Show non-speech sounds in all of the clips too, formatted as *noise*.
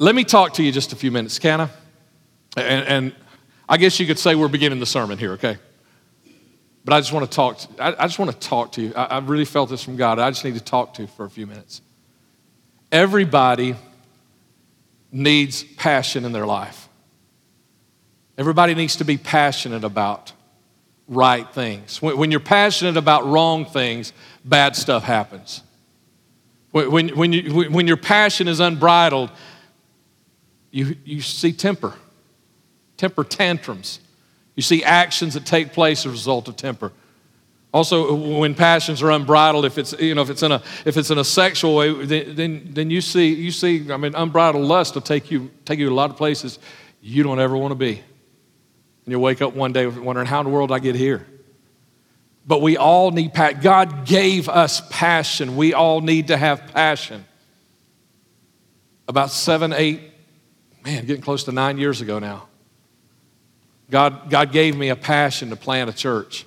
let me talk to you just a few minutes, can I? And, and I guess you could say we're beginning the sermon here, okay? But I just want to talk. I, I, just want to talk to you. I, I really felt this from God. I just need to talk to you for a few minutes. Everybody needs passion in their life. Everybody needs to be passionate about right things. When, when you're passionate about wrong things, bad stuff happens. When, when, you, when your passion is unbridled, you, you see temper, temper tantrums. You see actions that take place as a result of temper. Also, when passions are unbridled, if it's, you know, if it's, in, a, if it's in a sexual way, then, then, you, see, you see, I mean, unbridled lust will take you, take you to a lot of places you don't ever want to be. And you'll wake up one day wondering, how in the world did I get here? But we all need passion. God gave us passion. We all need to have passion. About seven, eight, man, getting close to nine years ago now, God, God gave me a passion to plant a church.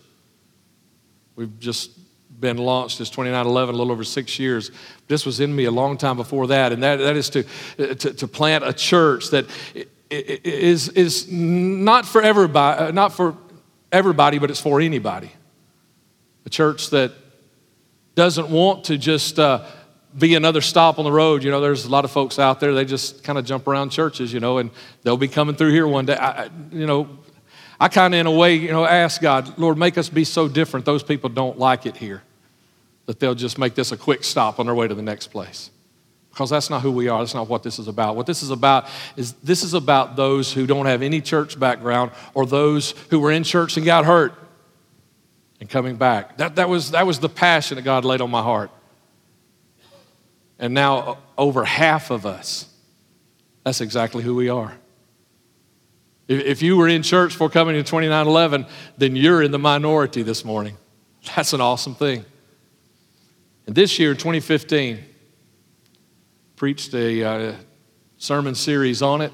We've just been launched as 2911, a little over six years. This was in me a long time before that, and that, that is to, to, to plant a church that is, is not for everybody, not for everybody, but it's for anybody. A church that doesn't want to just uh, be another stop on the road. You know, there's a lot of folks out there, they just kind of jump around churches, you know, and they'll be coming through here one day. I, you know, I kind of, in a way, you know, ask God, Lord, make us be so different. Those people don't like it here, that they'll just make this a quick stop on their way to the next place. Because that's not who we are. That's not what this is about. What this is about is this is about those who don't have any church background or those who were in church and got hurt and coming back. That, that, was, that was the passion that God laid on my heart. And now, over half of us, that's exactly who we are. If you were in church for coming to 2911, then you're in the minority this morning. That's an awesome thing. And this year, 2015, preached a uh, sermon series on it.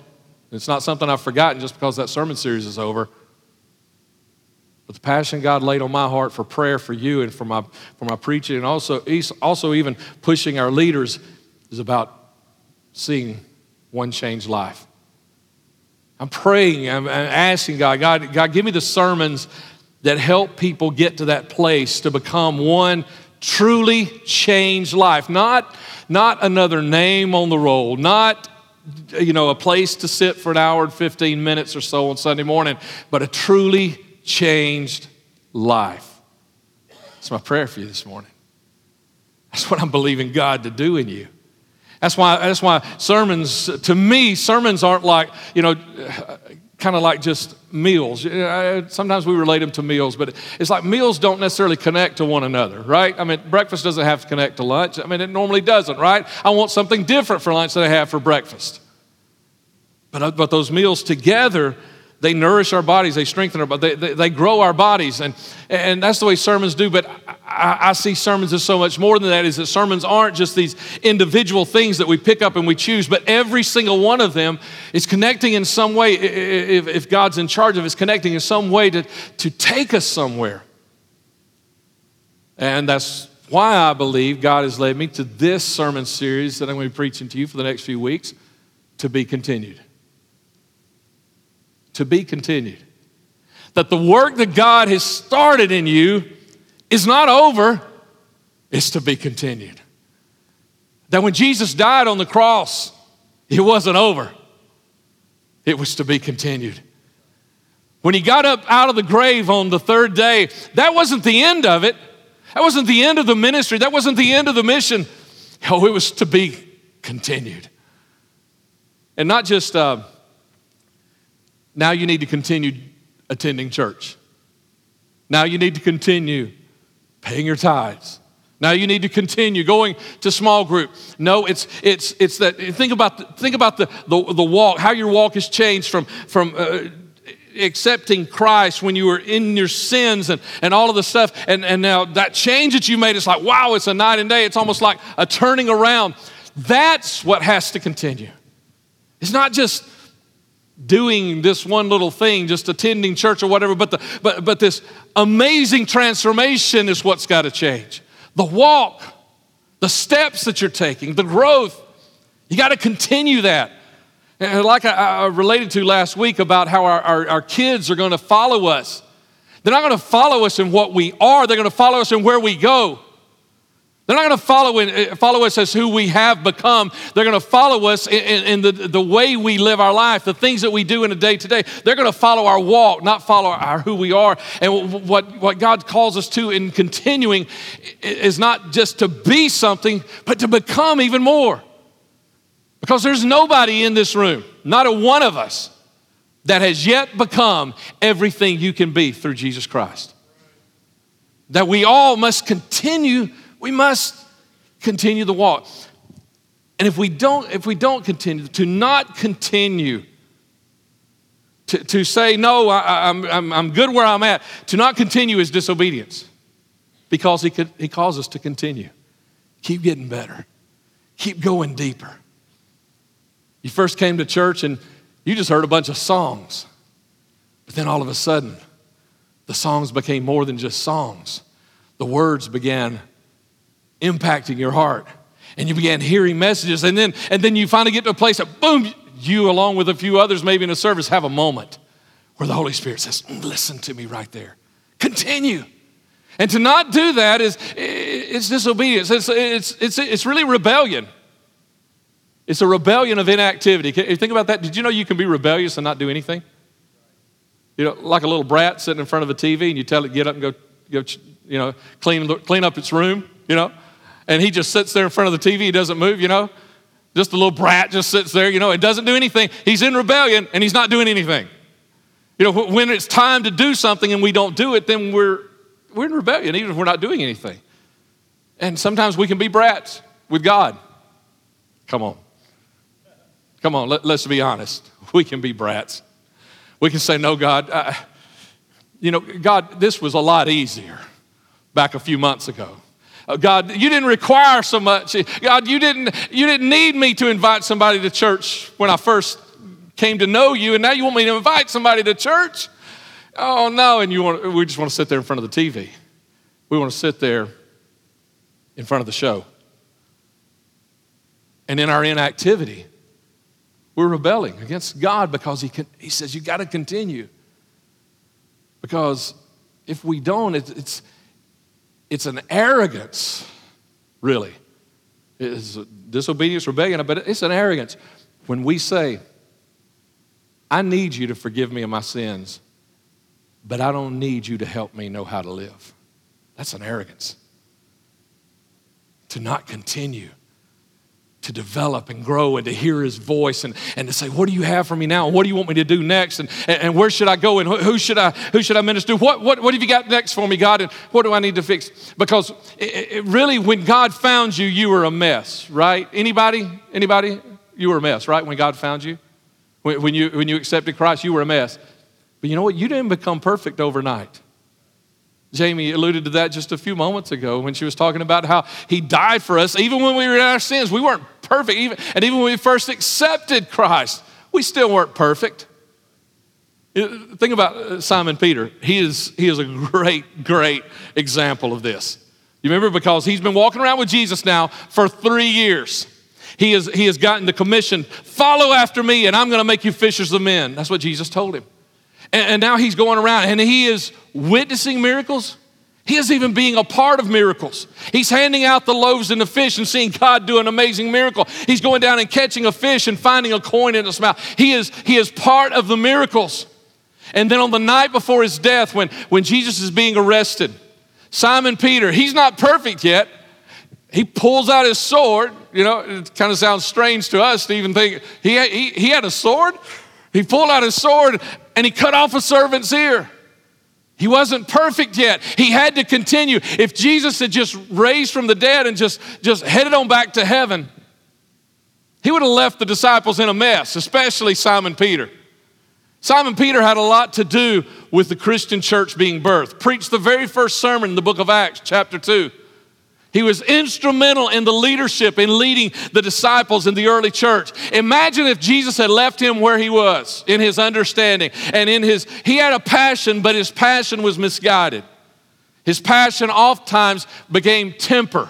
It's not something I've forgotten just because that sermon series is over. But the passion God laid on my heart for prayer for you and for my, for my preaching, and also, also even pushing our leaders, is about seeing one change life. I'm praying, I'm, asking God, God, God, give me the sermons that help people get to that place to become one truly changed life. Not, not another name on the roll, not you know, a place to sit for an hour and 15 minutes or so on Sunday morning, but a truly changed life. That's my prayer for you this morning. That's what I'm believing God to do in you. That's why, that's why sermons, to me, sermons aren't like, you know, kind of like just meals. Sometimes we relate them to meals, but it's like meals don't necessarily connect to one another, right? I mean, breakfast doesn't have to connect to lunch. I mean, it normally doesn't, right? I want something different for lunch than I have for breakfast. But, uh, but those meals together they nourish our bodies, they strengthen our bodies, they, they, they, grow our bodies. And, and that's the way sermons do. But I, I, see sermons as so much more than that, is that sermons aren't just these individual things that we pick up and we choose, but every single one of them is connecting in some way, if, if God's in charge of it, is connecting in some way to, to take us somewhere. And that's why I believe God has led me to this sermon series that I'm going to be preaching to you for the next few weeks to be continued to be continued. That the work that God has started in you is not over, it's to be continued. That when Jesus died on the cross, it wasn't over, it was to be continued. When he got up out of the grave on the third day, that wasn't the end of it. That wasn't the end of the ministry. That wasn't the end of the mission. Oh, it was to be continued. And not just. Uh, now you need to continue attending church. Now you need to continue paying your tithes. Now you need to continue going to small group. No, it's it's it's that think about the, think about the, the the walk, how your walk has changed from from uh, accepting Christ when you were in your sins and, and all of the stuff. And, and now that change that you made, it's like, wow, it's a night and day. It's almost like a turning around. That's what has to continue. It's not just doing this one little thing, just attending church or whatever, but, the, but, but this amazing transformation is what's got to change. The walk, the steps that you're taking, the growth, you got to continue that. And like I, I related to last week about how our, our, our kids are going to follow us. They're not going to follow us in what we are, they're going to follow us in where we go. They're not going to follow, in, eh, follow us as who we have become. They're going to follow us in, in, in, the, the way we live our life, the things that we do in a day to day. They're going to follow our walk, not follow our, who we are. And what, what God calls us to in continuing is not just to be something, but to become even more. Because there's nobody in this room, not a one of us, that has yet become everything you can be through Jesus Christ. That we all must continue we must continue the walk. And if we don't, if we don't continue, to not continue, to, to say, no, I, am I'm, I'm good where I'm at, to not continue is disobedience because he, could, he calls us to continue. Keep getting better, keep going deeper. You first came to church and you just heard a bunch of songs, but then all of a sudden, the songs became more than just songs. The words began impacting your heart. And you began hearing messages, and then, and then you finally get to a place that, boom, you, along with a few others, maybe in a service, have a moment where the Holy Spirit says, mm, Listen to me right there. Continue. And to not do that is it's disobedience. It's, it's, it's, it's really rebellion. It's a rebellion of inactivity. Think about that. Did you know you can be rebellious and not do anything? You know, like a little brat sitting in front of a TV and you tell it, get up and go, go you know, clean, clean up its room, you know? And he just sits there in front of the TV, he doesn't move, you know? Just a little brat just sits there, you know, it doesn't do anything. He's in rebellion and he's not doing anything. You know, when it's time to do something and we don't do it, then we're, we're in rebellion, even if we're not doing anything. And sometimes we can be brats with God. Come on. Come on, let, us be honest. *laughs* We can be brats. We can say, No, God, uh, you know, God, this was a lot easier back a few months ago. Oh, God, you didn't require so much. God, you didn't, you didn't need me to invite somebody to church when I first came to know you, and now you want me to invite somebody to church? Oh, no. And you want, we just want to sit there in front of the TV. We want to sit there in front of the show. And in our inactivity, we're rebelling against God because He, can, he says, You got to continue. Because if we don't, it, it's, it's an arrogance, really. It's disobedience, rebellion, but it's an arrogance when we say, I need you to forgive me of my sins, but I don't need you to help me know how to live. That's an arrogance. To not continue to develop and grow and to hear his voice and, and to say, What do you have for me now? What do you want me to do next? And, and, and where should I go? And who, should I who should I minister to? What, what, what have you got next for me, God? And what do I need to fix? Because it, it really, when God found you, you were a mess, right? Anybody? Anybody? You were a mess, right? When God found you? When, when you when you accepted Christ, you were a mess. But you know what? You didn't become perfect overnight. Jamie alluded to that just a few moments ago when she was talking about how he died for us, even when we were in our sins. We weren't perfect, even, and even when we first accepted Christ, we still weren't perfect. Think about uh, Simon Peter. He is, he is a great, great example of this. You remember because he's been walking around with Jesus now for three years. He, is, he has gotten the commission follow after me, and I'm going to make you fishers of men. That's what Jesus told him. And, now he's going around and he is witnessing miracles. He is even being a part of miracles. He's handing out the loaves and the fish and seeing God do an amazing miracle. He's going down and catching a fish and finding a coin in its mouth. He is, he is part of the miracles. And then on the night before his death, when, when Jesus is being arrested, Simon Peter, he's not perfect yet. He pulls out his sword. You know, it kind of sounds strange to us to even think he, he, he had a sword. He pulled out his sword and he cut off a servant's ear. He wasn't perfect yet. He had to continue. If Jesus had just raised from the dead and just, just headed on back to heaven, he would have left the disciples in a mess, especially Simon Peter. Simon Peter had a lot to do with the Christian church being birthed. Preached the very first sermon in the book of Acts, chapter 2. He was instrumental in the leadership in leading the disciples in the early church. Imagine if Jesus had left him where he was in his understanding and in his, he had a passion, but his passion was misguided. His passion oftentimes became temper.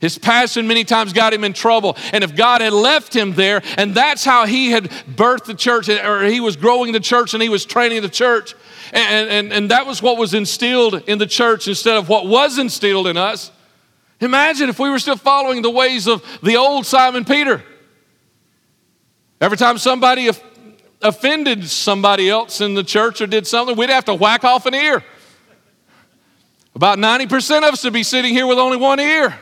His passion many times got him in trouble. And if God had left him there, and that's how he had birthed the church, or he was growing the church and he was training the church, and, and, and that was what was instilled in the church instead of what was instilled in us. Imagine if we were still following the ways of the old Simon Peter. Every time somebody offended somebody else in the church or did something, we'd have to whack off an ear. About 90% of us would be sitting here with only one ear.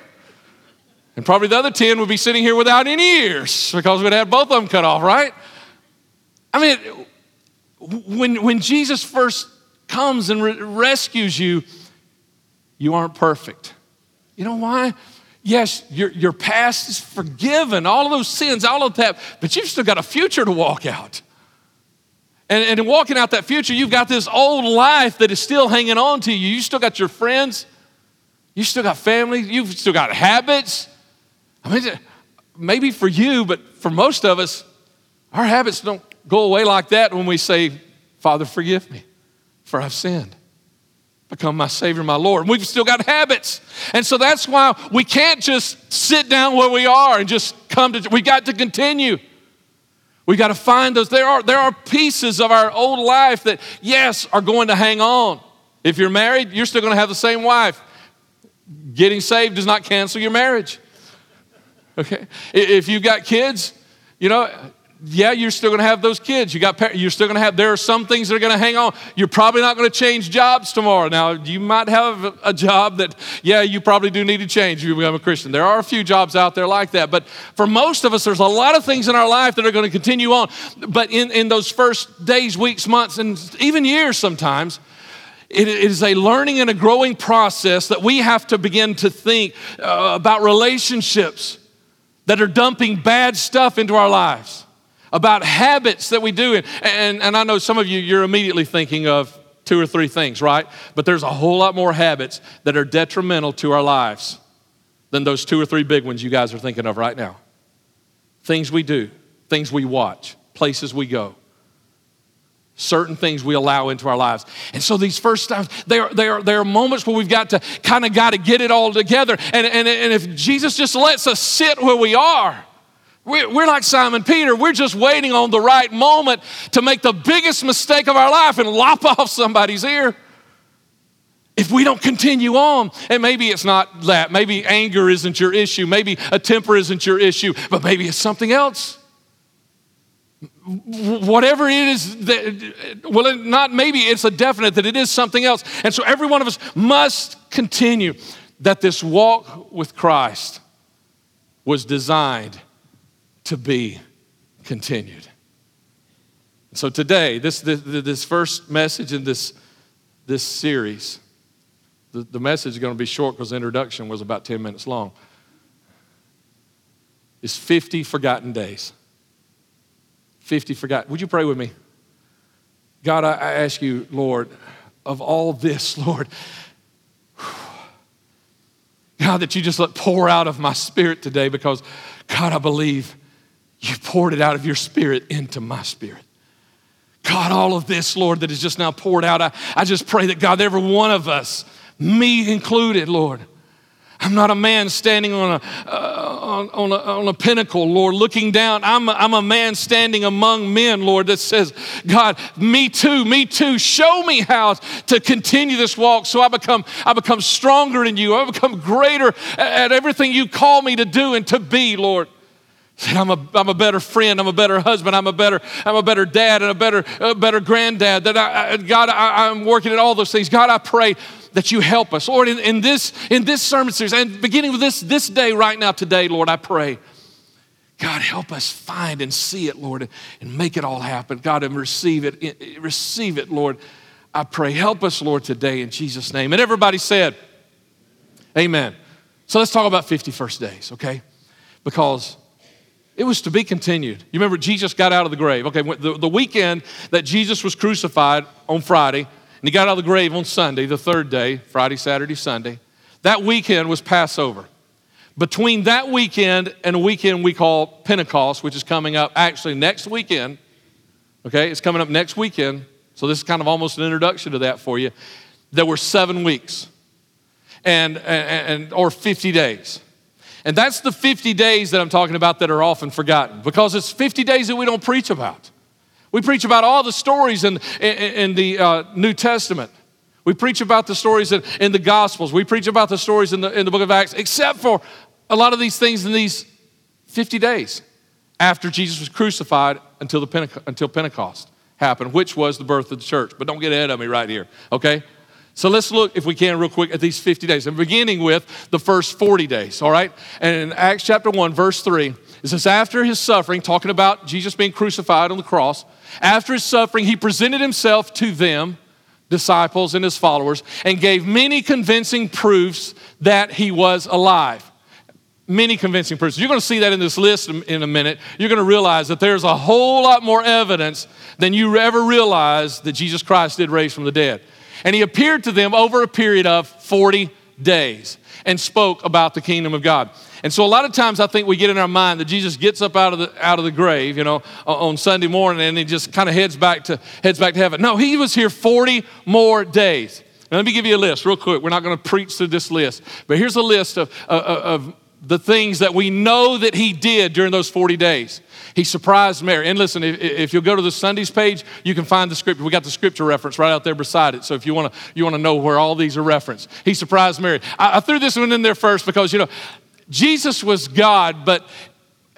And probably the other 10 would be sitting here without any ears because we'd have both of them cut off, right? I mean, when, when Jesus first comes and re- rescues you, you aren't perfect. You know why? Yes, your, your past is forgiven, all of those sins, all of that, but you've still got a future to walk out. And, and in walking out that future, you've got this old life that is still hanging on to you. You still got your friends, you still got family, you've still got habits. I mean, maybe for you, but for most of us, our habits don't go away like that when we say, Father, forgive me, for I've sinned. Become my Savior, my Lord. We've still got habits. And so that's why we can't just sit down where we are and just come to, we got to continue. We got to find those. There are, there are pieces of our old life that, yes, are going to hang on. If you're married, you're still going to have the same wife. Getting saved does not cancel your marriage. Okay? If you've got kids, you know, yeah, you're still going to have those kids. You got, you're still going to have. There are some things that are going to hang on. You're probably not going to change jobs tomorrow. Now, you might have a job that, yeah, you probably do need to change if you become a Christian. There are a few jobs out there like that, but for most of us, there's a lot of things in our life that are going to continue on. But in in those first days, weeks, months, and even years, sometimes. It is a learning and a growing process that we have to begin to think uh, about relationships that are dumping bad stuff into our lives about habits that we do. And, and, and I know some of you, you're immediately thinking of two or three things, right? But there's a whole lot more habits that are detrimental to our lives than those two or three big ones you guys are thinking of right now. Things we do, things we watch, places we go certain things we allow into our lives. And so these first times, there, there, there are moments where we've got to kind of got to get it all together. And, and, and if Jesus just lets us sit where we are, we're like Simon Peter. We're just waiting on the right moment to make the biggest mistake of our life and lop *laughs* off somebody's ear. If we don't continue on, and maybe it's not that, maybe anger isn't your issue, maybe a temper isn't your issue, but maybe it's something else. Whatever it is, that, well, not maybe, it's a definite that it is something else. And so every one of us must continue that this walk with Christ was designed to be continued. So today, this, this, this first message in this, this series, the, the message is going to be short because the introduction was about 10 minutes long, is 50 forgotten days. 50 forgotten. Would you pray with me? God, I, I ask you, Lord, of all this, *laughs* Lord, God, that you just let pour out of my spirit today because, God, I believe you poured it out of your spirit into my spirit. God, all of this, Lord, that is just now poured out, I, I just pray that God, every one of us, me included, Lord, I'm not a man standing on a, uh, on, on, a, on a pinnacle, Lord, looking down. I'm a, I'm a man standing among men, Lord, that says, God, me too, me too. Show me how to continue this walk so I become, I become stronger in you. I become greater at, at everything you call me to do and to be, Lord. I'm a, I'm a better friend, I'm a better husband, I'm a better, I'm a better dad and a better, a better granddad. That I, I God, I, I'm working at all those things. God, I pray that you help us. Lord, in, in, this, in this sermon series, and beginning with this, this day right now, today, Lord, I pray. God, help us find and see it, Lord, and make it all happen. God, and receive it. Receive it, Lord. I pray. Help us, Lord, today in Jesus' name. And everybody said, Amen. So let's talk about 51st days, okay? Because it was to be continued. You remember Jesus got out of the grave. Okay, the, the weekend that Jesus was crucified on Friday, and he got out of the grave on Sunday, the third day, Friday, Saturday, Sunday. That weekend was Passover. Between that weekend and a weekend we call Pentecost, which is coming up actually next weekend, okay, it's coming up next weekend. So this is kind of almost an introduction to that for you. There were seven weeks and, and, and or 50 days. And that's the 50 days that I'm talking about that are often forgotten because it's 50 days that we don't preach about. We preach about all the stories in, in, in the uh, New Testament. We preach about the stories in, in, the Gospels. We preach about the stories in the, in the book of Acts, except for a lot of these things in these 50 days after Jesus was crucified until, the Pentecost, until Pentecost happened, which was the birth of the church. But don't get ahead of me right here, okay? So let's look, if we can, real quick at these 50 days. I'm beginning with the first 40 days, all right? And in Acts chapter 1, verse 3, it says, After his suffering, talking about Jesus being crucified on the cross, after his suffering, he presented himself to them, disciples and his followers, and gave many convincing proofs that he was alive many convincing proofs. You're going to see that in this list in a minute. You're going to realize that there's a whole lot more evidence than you ever realized that Jesus Christ did raise from the dead. And he appeared to them over a period of 40 days and spoke about the kingdom of God. And so a lot of times I think we get in our mind that Jesus gets up out of the out of the grave, you know, on Sunday morning and he just kind of heads back to heads back to heaven. No, he was here 40 more days. Now, let me give you a list real quick. We're not going to preach through this list, but here's a list of, uh, uh, of, of the things that we know that he did during those 40 days. He surprised Mary. And listen, if, if, you'll go to the Sundays page, you can find the scripture. We got the scripture reference right out there beside it. So if you want to you want to know where all these are referenced, he surprised Mary. I, I threw this one in there first because you know Jesus was God, but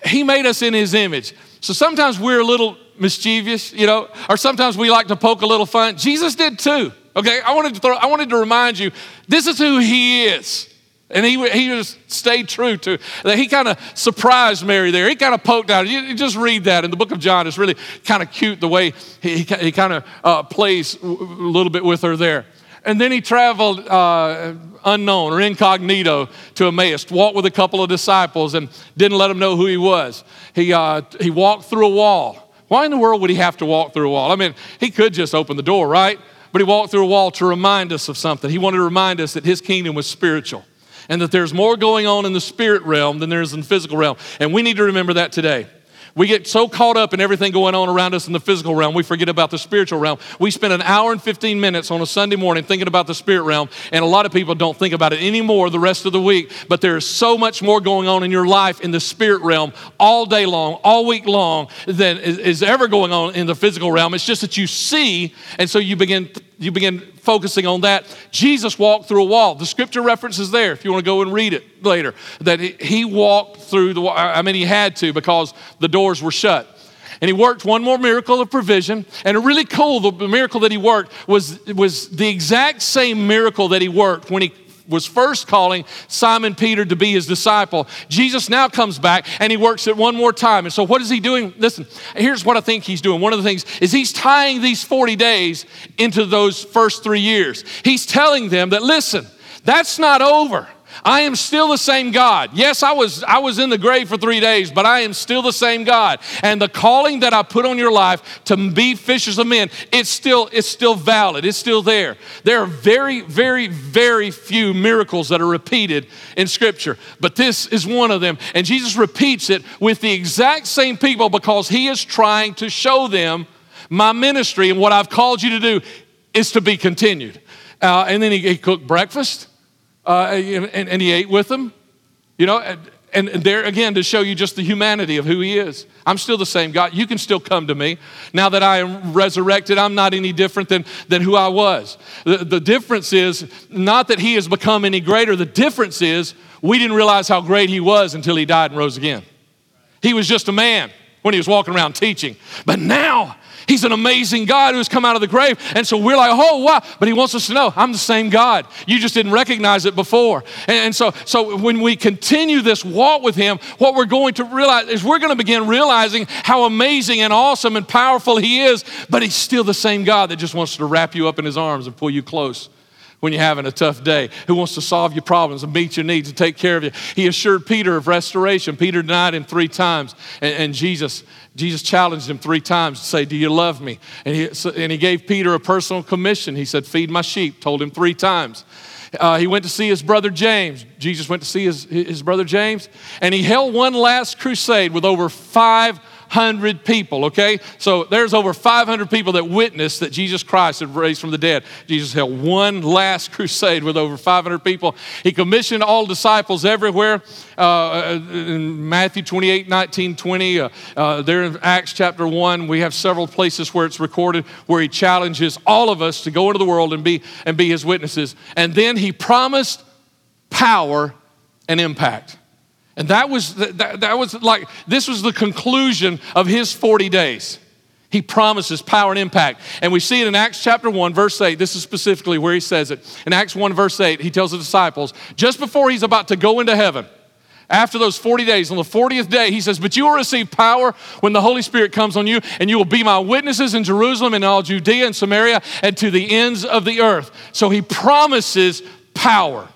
he made us in his image. So sometimes we're a little mischievous, you know, or sometimes we like to poke a little fun. Jesus did too. Okay, I wanted to throw, I wanted to remind you, this is who he is. And he, he just stayed true to that. He kind of surprised Mary there. He kind of poked out. You, you, just read that in the book of John. It's really kind of cute the way he, he, kind of uh, plays a little bit with her there. And then he traveled uh, unknown or incognito to Emmaus, walked with a couple of disciples and didn't let them know who he was. He, uh, he walked through a wall. Why in the world would he have to walk through a wall? I mean, he could just open the door, right? But he walked through a wall to remind us of something. He wanted to remind us that his kingdom was spiritual and that there's more going on in the spirit realm than there is in the physical realm. And we need to remember that today. We get so caught up in everything going on around us in the physical realm, we forget about the spiritual realm. We spend an hour and 15 minutes on a Sunday morning thinking about the spirit realm, and a lot of people don't think about it anymore the rest of the week. But there is so much more going on in your life in the spirit realm all day long, all week long, than is ever going on in the physical realm. It's just that you see, and so you begin you begin focusing on that. Jesus walked through a wall. The scripture reference is there if you want to go and read it later. That he walked through the wall. I mean, he had to because the doors were shut. And he worked one more miracle of provision. And a really cool, the miracle that he worked was, was the exact same miracle that he worked when he was first calling Simon Peter to be his disciple. Jesus now comes back and he works it one more time. And so, what is he doing? Listen, here's what I think he's doing. One of the things is he's tying these 40 days into those first three years. He's telling them that, listen, that's not over. I am still the same God. Yes, I was, I was in the grave for three days, but I am still the same God. And the calling that I put on your life to be fishers of men, it's still, it's still valid. It's still there. There are very, very, very few miracles that are repeated in Scripture, but this is one of them. And Jesus repeats it with the exact same people because he is trying to show them my ministry and what I've called you to do is to be continued. Uh, and then he, he cooked breakfast uh, and, and, he ate with them. You know, and, and there again to show you just the humanity of who he is. I'm still the same God. You can still come to me. Now that I am resurrected, I'm not any different than, than who I was. The, the difference is not that he has become any greater, the difference is we didn't realize how great he was until he died and rose again. He was just a man when he was walking around teaching. But now He's an amazing God who's come out of the grave. And so we're like, oh, wow. But he wants us to know, I'm the same God. You just didn't recognize it before. And, and so, so when we continue this walk with him, what we're going to realize is we're going to begin realizing how amazing and awesome and powerful he is. But he's still the same God that just wants to wrap you up in his arms and pull you close when you're having a tough day, who wants to solve your problems and meet your needs and take care of you. He assured Peter of restoration. Peter denied him three times, and, and Jesus, Jesus challenged him three times to say, Do you love me? And he, and he gave Peter a personal commission. He said, Feed my sheep, told him three times. Uh, he went to see his brother James. Jesus went to see his, his brother James, and he held one last crusade with over 500 500 people, okay? So there's over 500 people that witnessed that Jesus Christ had raised from the dead. Jesus held one last crusade with over 500 people. He commissioned all disciples everywhere. Uh, in Matthew 28, 19, 20, uh, uh, there in Acts chapter 1, we have several places where it's recorded where he challenges all of us to go into the world and be, and be his witnesses. And then he promised power and impact. And that was, that, that was like, this was the conclusion of his 40 days. He promises power and impact. And we see it in Acts chapter 1, verse 8. This is specifically where he says it. In Acts 1, verse 8, he tells the disciples, just before he's about to go into heaven, after those 40 days, on the 40th day, he says, But you will receive power when the Holy Spirit comes on you, and you will be my witnesses in Jerusalem and all Judea and Samaria and to the ends of the earth. So he promises power.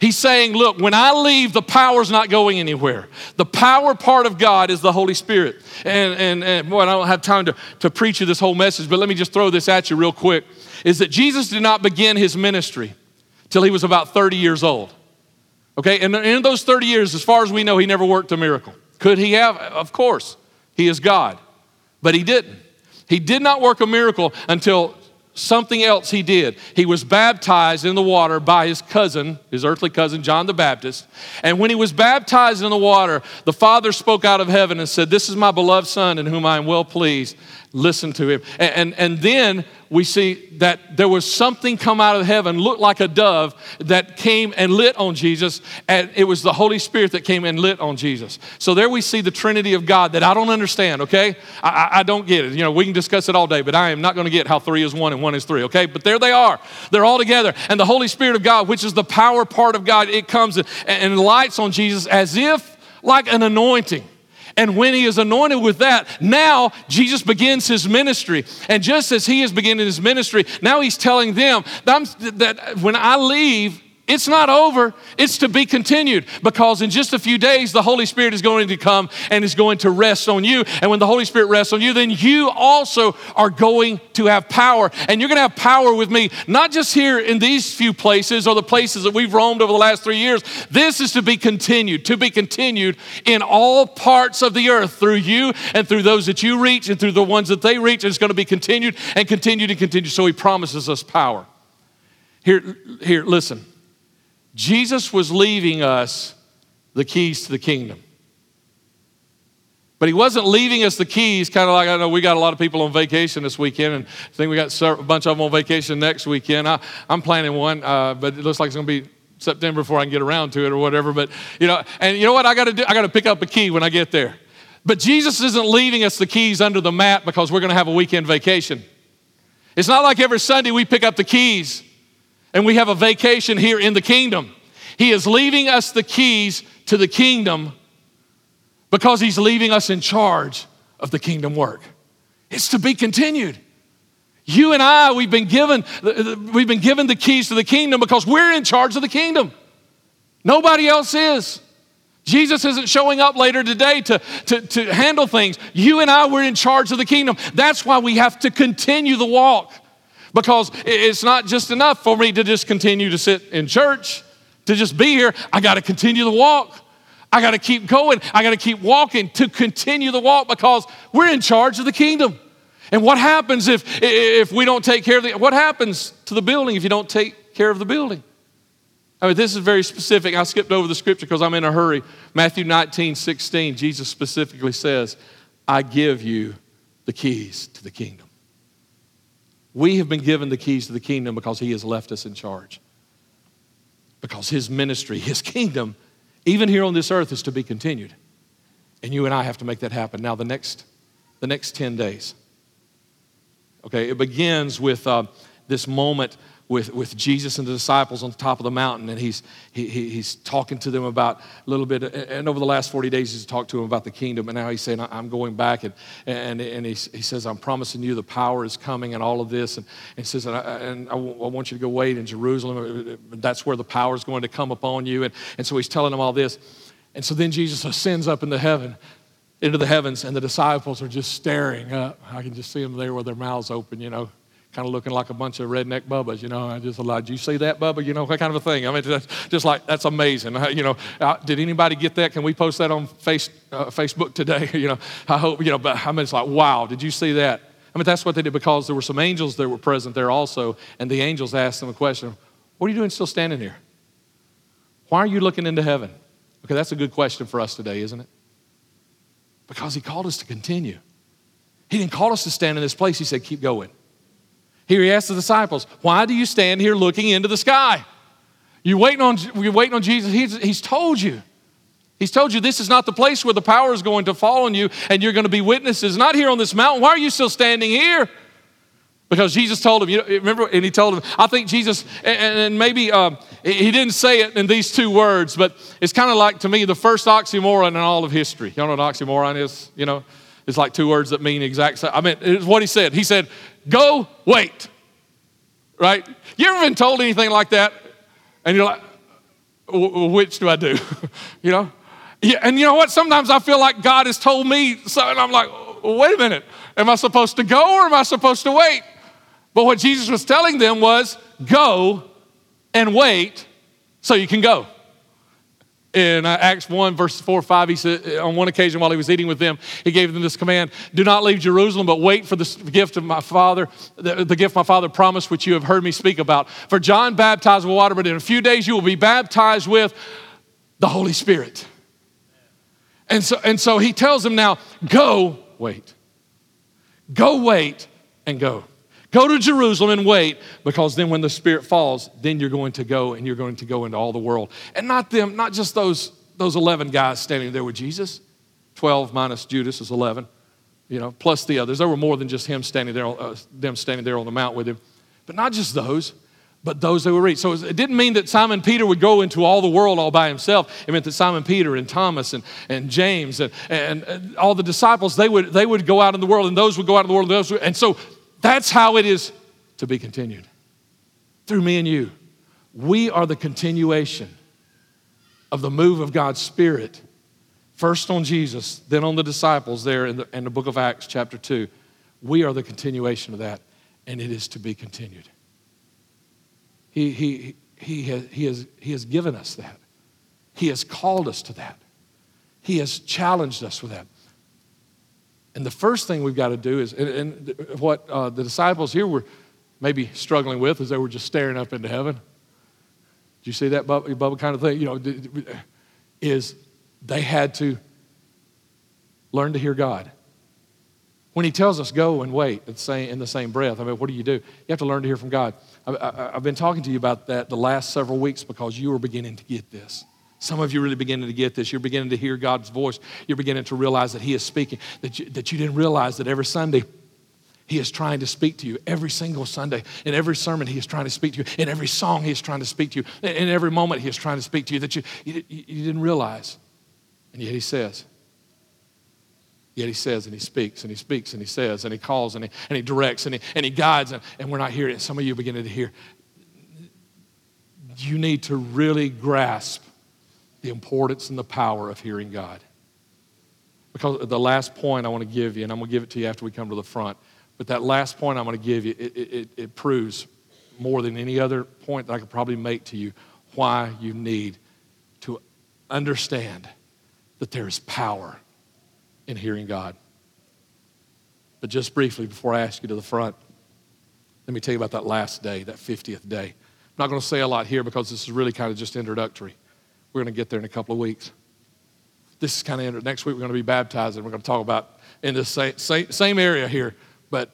He's saying, Look, when I leave, the power's not going anywhere. The power part of God is the Holy Spirit. And, and, and boy, I don't have time to, to preach you this whole message, but let me just throw this at you real quick. Is that Jesus did not begin his ministry till he was about 30 years old. Okay, and in those 30 years, as far as we know, he never worked a miracle. Could he have? Of course. He is God. But he didn't. He did not work a miracle until something else he did. He was baptized in the water by his cousin, his earthly cousin, John the Baptist. And when he was baptized in the water, the Father spoke out of heaven and said, This is my beloved Son in whom I am well pleased. Listen to him. And, and, and then we see that there was something come out of heaven, looked like a dove, that came and lit on Jesus, and it was the Holy Spirit that came and lit on Jesus. So there we see the Trinity of God that I don't understand, okay? I, I don't get it. You know, we can discuss it all day, but I am not going to get how three is one and one is three, okay? But there they are. They're all together. And the Holy Spirit of God, which is the power part of God, it comes and, and lights on Jesus as if like an anointing. And when he is anointed with that, now Jesus begins his ministry. And just as he is beginning his ministry, now he's telling them that, when I leave, it's not over, it's to be continued because in just a few days, the Holy Spirit is going to come and is going to rest on you. And when the Holy Spirit rests on you, then you also are going to have power. And you're going to have power with me, not just here in these few places or the places that we've roamed over the last three years. This is to be continued, to be continued in all parts of the earth through you and through those that you reach and through the ones that they reach. And it's going to be continued and continued and continued. So he promises us power. Here, here, listen. Jesus was leaving us the keys to the kingdom. But he wasn't leaving us the keys, kind of like I know we got a lot of people on vacation this weekend, and I think we got a bunch of them on vacation next weekend. I, am planning one, uh, but it looks like it's going to be September before I can get around to it or whatever. But you know, and you know what I got to do? I got to pick up a key when I get there. But Jesus isn't leaving us the keys under the mat because we're going to have a weekend vacation. It's not like every Sunday we pick up the keys and we have a vacation here in the kingdom. He is leaving us the keys to the kingdom because He's leaving us in charge of the kingdom work. It's to be continued. You and I, we've been given, we've been given the keys to the kingdom because we're in charge of the kingdom. Nobody else is. Jesus isn't showing up later today to, to, to handle things. You and I, we're in charge of the kingdom. That's why we have to continue the walk because it's not just enough for me to just continue to sit in church, to just be here. I got to continue the walk. I got to keep going. I got to keep walking to continue the walk because we're in charge of the kingdom. And what happens if, if we don't take care of the, what happens to the building if you don't take care of the building? I mean, this is very specific. I skipped over the scripture because I'm in a hurry. Matthew 19, 16, Jesus specifically says, I give you the keys to the kingdom. We have been given the keys to the kingdom because he has left us in charge. Because his ministry, his kingdom, even here on this earth, is to be continued. And you and I have to make that happen. Now, the next, the next 10 days. Okay, it begins with uh, this moment with, with Jesus and the disciples on the top of the mountain, and he's, he, he's talking to them about a little bit. And over the last 40 days, he's talked to them about the kingdom, and now he's saying, I'm going back. And, and, and he, he says, I'm promising you the power is coming and all of this. And, and he says, and, I, and I, want you to go wait in Jerusalem. That's where the power is going to come upon you. And, and so he's telling them all this. And so then Jesus ascends up into heaven, into the heavens, and the disciples are just staring up. I can just see them there with their mouths open, you know kind of looking like a bunch of redneck bubbas, you know. I just allowed you see that, Bubba? You know, that kind of a thing. I mean, just, like, that's amazing. You know, did anybody get that? Can we post that on face, uh, Facebook today? *laughs* you know, I hope, you know, but I mean, it's like, wow, did you see that? I mean, that's what they did because there were some angels that were present there also, and the angels asked them a question What are you doing still standing here? Why are you looking into heaven? Okay, that's a good question for us today, isn't it? Because he called us to continue. He didn't call us to stand in this place, he said, Keep going. Here he asks the disciples, Why do you stand here looking into the sky? You're waiting on, you're waiting on Jesus. He's, he's told you. He's told you this is not the place where the power is going to fall on you and you're going to be witnesses. Not here on this mountain. Why are you still standing here? Because Jesus told him, you know, remember, and he told him, I think Jesus, and, and maybe um, he didn't say it in these two words, but it's kind of like to me the first oxymoron in all of history. Y'all know what an oxymoron is? You know, it's like two words that mean exact same. I mean, it's what he said. He said, Go wait. Right? You ever been told anything like that? And you're like, which do I do? *laughs* you know? Yeah, and you know what? Sometimes I feel like God has told me so, and I'm like, wait a minute. Am I supposed to go or am I supposed to wait? But what Jesus was telling them was, go and wait so you can go in uh, Acts 1, verse 4 5, he said, uh, on one occasion while he was eating with them, he gave them this command Do not leave Jerusalem, but wait for the gift of my Father, the, the gift my Father promised, which you have heard me speak about. For John baptized with water, but in a few days you will be baptized with the Holy Spirit. And so, and so he tells them now, Go wait. Go wait and go. Go to Jerusalem and wait, because then when the Spirit falls, then you're going to go and you're going to go into all the world. And not them, not just those, those 11 guys standing there with Jesus. 12 minus Judas is 11, you know, plus the others. There were more than just him standing there, uh, them standing there on the mount with him. But not just those, but those that were reached. So it didn't mean that Simon Peter would go into all the world all by himself. It meant that Simon Peter and Thomas and, and James and, and, and all the disciples, they would, they would go out in the world, and those would go out in the world. And, those would, and so that's how it is to be continued through me and you. We are the continuation of the move of God's Spirit, first on Jesus, then on the disciples there in the, in the book of Acts, chapter 2. We are the continuation of that, and it is to be continued. He, he, he, has, he, has, he has given us that, He has called us to that, He has challenged us with that. And the first thing we've got to do is, and, and what uh, the disciples here were maybe struggling with is they were just staring up into heaven. Do you see that bubble, bubble kind of thing? You know, is they had to learn to hear God. When He tells us go and wait in the same breath, I mean, what do you do? You have to learn to hear from God. I, have been talking to you about that the last several weeks because you are beginning to get this. Some of you are really beginning to get this. You're beginning to hear God's voice. You're beginning to realize that He is speaking, that you, that you didn't realize that every Sunday He is trying to speak to you. Every single Sunday, in every sermon, He is trying to speak to you. In every song, He is trying to speak to you. In every moment, He is trying to speak to you that you, you, you didn't realize. And yet He says, Yet he says and he speaks and he speaks and he says and he calls and he, and he directs and he, and he guides and, and we're not hearing it. Some of you are beginning to hear. You need to really grasp the importance and the power of hearing God. Because the last point I want to give you, and I'm going to give it to you after we come to the front, but that last point I'm going to give you, it, it, it proves more than any other point that I could probably make to you why you need to understand that there is power in hearing God. But just briefly, before I ask you to the front, let me tell you about that last day, that 50th day. I'm not going to say a lot here because this is really kind of just introductory. We're going to get there in a couple of weeks. This is kind of next week. We're going to be baptized, and we're going to talk about in the same, same, same area here, but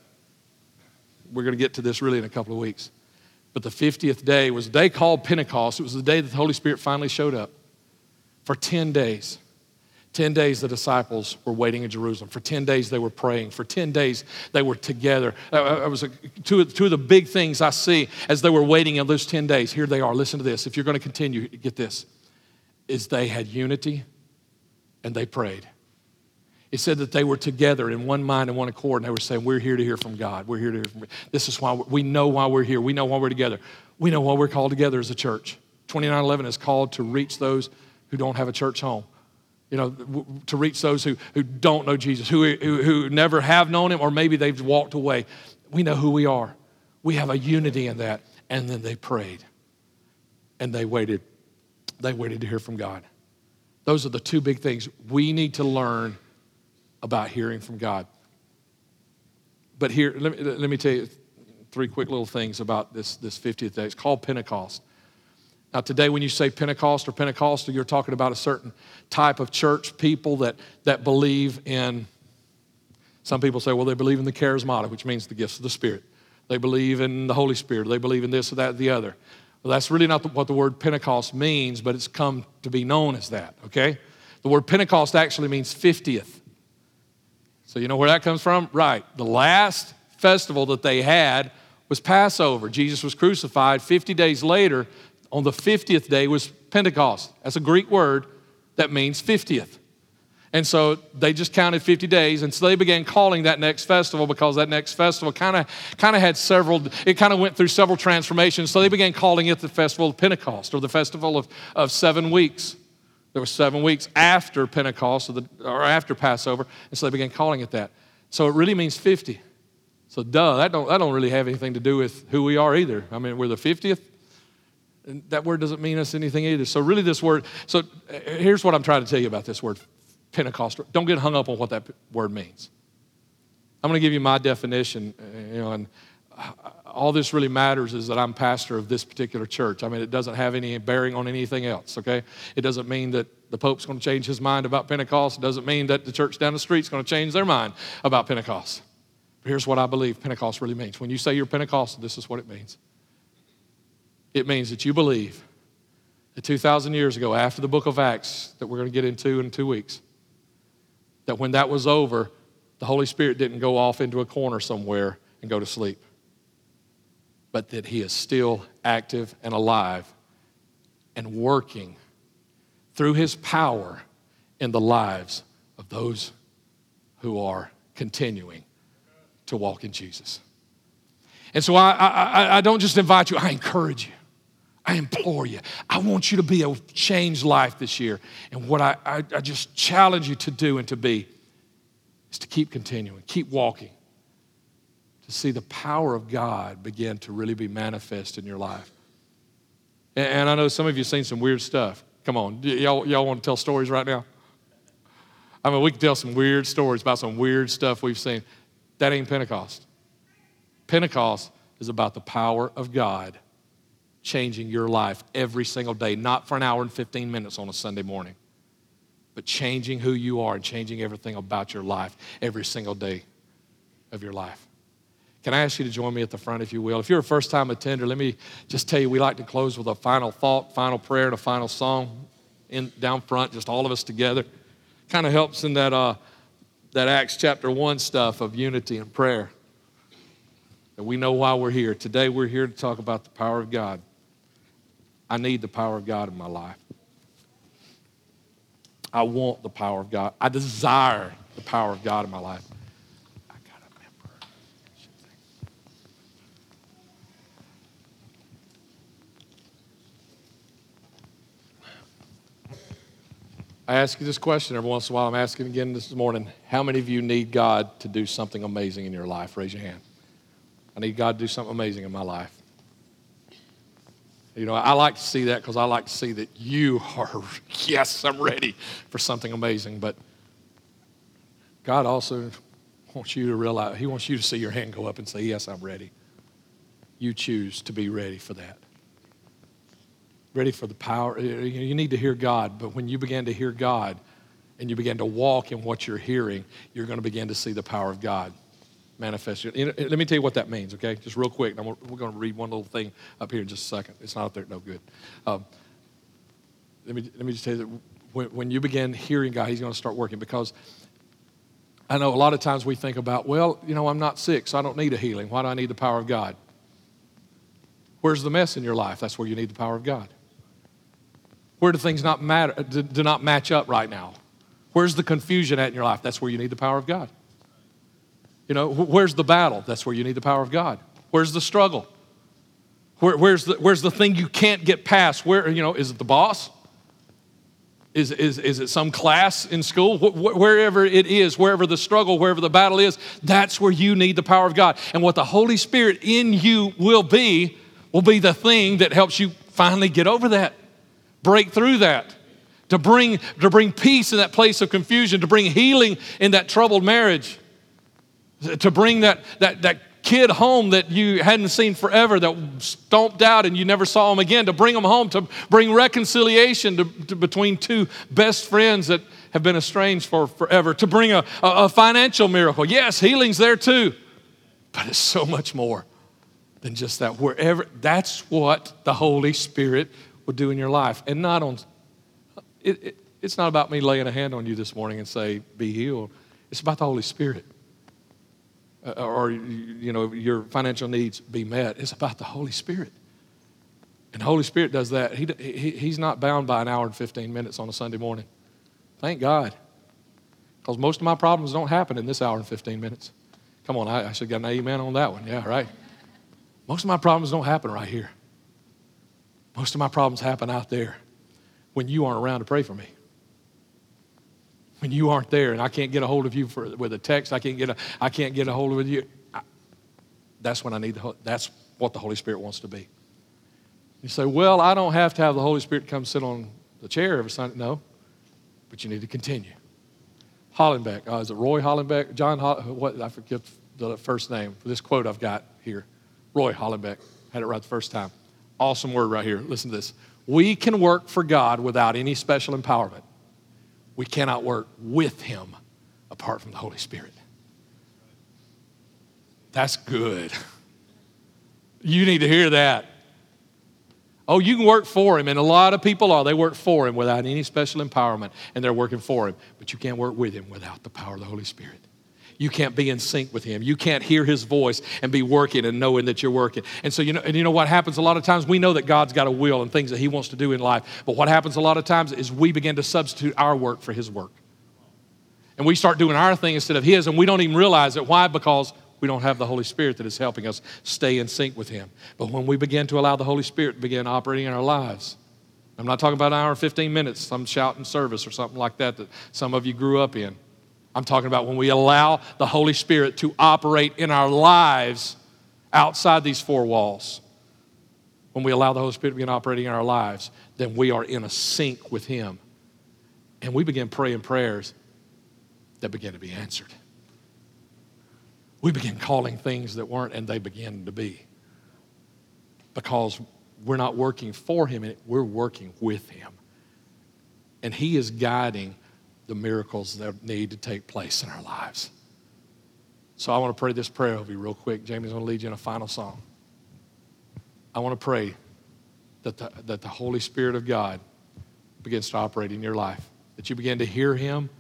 we're going to get to this really in a couple of weeks. But the 50th day was a day called Pentecost. It was the day that the Holy Spirit finally showed up for 10 days. 10 days the disciples were waiting in Jerusalem. For 10 days they were praying. For 10 days they were together. Uh, was a, two, two of the big things I see as they were waiting in those 10 days. Here they are. Listen to this. If you're going to continue, get this is they had unity and they prayed. It said that they were together in one mind and one accord, and they were saying, We're here to hear from God. We're here to hear from God. This is why we know why we're here. We know why we're together. We know why we're called together as a church. 2911 is called to reach those who don't have a church home. You know, to reach those who, who don't know Jesus, who, who, who never have known him, or maybe they've walked away. We know who we are. We have a unity in that. And then they prayed and they waited. They waited to hear from God. Those are the two big things we need to learn about hearing from God. But here, let me, let me tell you three quick little things about this, this 50th day. It's called Pentecost. Now, today, when you say Pentecost or Pentecostal, you're talking about a certain type of church people that, that believe in, some people say, well, they believe in the charismatic, which means the gifts of the Spirit. They believe in the Holy Spirit. They believe in this or that or the other. Well, that's really not what the word Pentecost means, but it's come to be known as that, okay? The word Pentecost actually means 50th. So, you know where that comes from? Right. The last festival that they had was Passover. Jesus was crucified. 50 days later, on the 50th day was Pentecost. That's a Greek word that means 50th. And so they just counted 50 days, and so they began calling that next festival because that next festival kind of kind of had several, it kind of went through several transformations. So they began calling it the Festival of Pentecost or the Festival of, of Seven Weeks. There were seven weeks after Pentecost or, the, or after Passover, and so they began calling it that. So it really means 50. So duh, that don't, that don't really have anything to do with who we are either. I mean, we're the 50th and that word doesn't mean us anything either. So, really, this word, so uh, here's what I'm trying to tell you about this word, Pentecostal. Don't get hung up on what that word means. I'm going to give you my definition, you know, and uh, all this really matters is that I'm pastor of this particular church. I mean, it doesn't have any bearing on anything else, okay? It doesn't mean that the Pope's going to change his mind about Pentecost. It doesn't mean that the church down the street's going to change their mind about Pentecost. But here's what I believe Pentecost really means. When you say you're Pentecostal, this is what it means it means that you believe that 2,000 years ago, after the book of Acts, that we're going to get into in two weeks, that when that was over, the Holy Spirit didn't go off into a corner somewhere and go to sleep, but that He is still active and alive and working through His power in the lives of those who are continuing to walk in Jesus. And so I, I, I don't just invite you, I encourage you. I implore you. I want you to be a changed life this year. And what I, I, I, just challenge you to do and to be is to keep continuing, keep walking, to see the power of God begin to really be manifest in your life. And, and I know some of you have seen some weird stuff. Come on, y'all, y'all want to tell stories right now? I mean, we can tell some weird stories about some weird stuff we've seen. That ain't Pentecost. Pentecost is about the power of God changing your life every single day, not for an hour and 15 minutes on a Sunday morning, but changing who you are and changing everything about your life every single day of your life. Can I ask you to join me at the front, if you will? If you're a first time attender, let me just tell you we like to close with a final thought, final prayer, and a final song in, down front, just all of us together. Kind of helps in that, uh, that Acts chapter 1 stuff of unity and prayer. And we know why we're here. Today, we're here to talk about the power of God. I need the power of God in my life. I want the power of God. I desire the power of God in my life. I got a member. I ask you this question every once in a while. I'm asking again this morning. How many of you need God to do something amazing in your life? Raise your hand. I need God to do something amazing in my life. You know, I like to see that because I like to see that you *laughs* are, yes, I'm ready for something amazing. But God also wants you to realize, He wants you to see your hand go up and say, Yes, I'm ready. You choose to be ready for that. Ready for the power. You need to hear God, but when you begin to hear God and you begin to walk in what you're hearing, you're going to begin to see the power of God manifest. Let me tell you what that means, okay? Just real quick. we're going to read one little thing up here in just a second. It's not there, no good. Um, let, me, let me just tell you that when, when you begin hearing God, He's going to start working because I know a lot of times we think about, well, you know, I'm not sick, so I don't need a healing. Why do I need the power of God? Where's the mess in your life? That's where you need the power of God. Where do things not matter, do, do not match up right now? Where's the confusion at in your life? That's where you need the power of God. You know, where's the battle? That's where you need the power of God. Where's the struggle? Where, where's, the, where's the thing you can't get past? Where, you know, is it the boss? Is, is, is it some class in school? Wh- wherever it is, wherever the struggle, wherever the battle is, that's where you need the power of God. And what the Holy Spirit in you will be, will be the thing that helps you finally get over that, break through that, to bring, to bring peace in that place of confusion, to bring healing in that troubled marriage, to bring that, that, that kid home that you hadn't seen forever, that stomped out and you never saw him again, to bring him home, to bring reconciliation to, to between two best friends that have been estranged for forever, to bring a, a, a financial miracle. Yes, healing's there too, but it's so much more than just that. Wherever, that's what the Holy Spirit will do in your life. And not on, it, it, it's not about me laying a hand on you this morning and say, be healed. It's about the Holy Spirit. Uh, or you know your financial needs be met. It's about the Holy Spirit. And the Holy Spirit does that. He, he, he's not bound by an hour and 15 minutes on a Sunday morning. Thank God. Because most of my problems don't happen in this hour and 15 minutes. Come on, I, I should get an amen on that one. Yeah, right. Most of my problems don't happen right here. Most of my problems happen out there when you aren't around to pray for me when you aren't there and I can't get a hold of you for, with a text, I can't get a, I can't get a hold of you. I, that's when I need the, that's what the Holy Spirit wants to be. You say, well, I don't have to have the Holy Spirit come sit on the chair every Sunday. No, but you need to continue. Hollenbeck, uh, is it Roy Hollenbeck? John, what, I forget the first name for this quote I've got here. Roy Hollenbeck, had it right the first time. Awesome word right here. Listen to this. We can work for God without any special empowerment we cannot work with Him apart from the Holy Spirit. That's good. You need to hear that. Oh, you can work for him, and a lot of people are. They work for him without any special empowerment, and they're working for him. But you can't work with him without the power of the Holy Spirit. You can't be in sync with him. You can't hear his voice and be working and knowing that you're working. And so, you know, and you know what happens a lot of times? We know that God's got a will and things that he wants to do in life. But what happens a lot of times is we begin to substitute our work for his work. And we start doing our thing instead of his, and we don't even realize it. Why? Because we don't have the Holy Spirit that is helping us stay in sync with Him. But when we begin to allow the Holy Spirit to begin operating in our lives, I'm not talking about an hour and 15 minutes, some shouting service or something like that that some of you grew up in. I'm talking about when we allow the Holy Spirit to operate in our lives outside these four walls. When we allow the Holy Spirit to begin operating in our lives, then we are in a sync with Him. And we begin praying prayers that begin to be answered. We begin calling things that weren't, and they begin to be. Because we're not working for Him, we're working with Him. And He is guiding the miracles that need to take place in our lives. So I want to pray this prayer over you real quick. Jamie's going to lead you in a final song. I want to pray that the, that the Holy Spirit of God begins to operate in your life, that you begin to hear Him,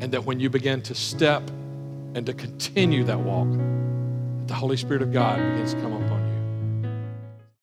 and that when you begin to step and to continue that walk, that the Holy Spirit of God begins to come upon you.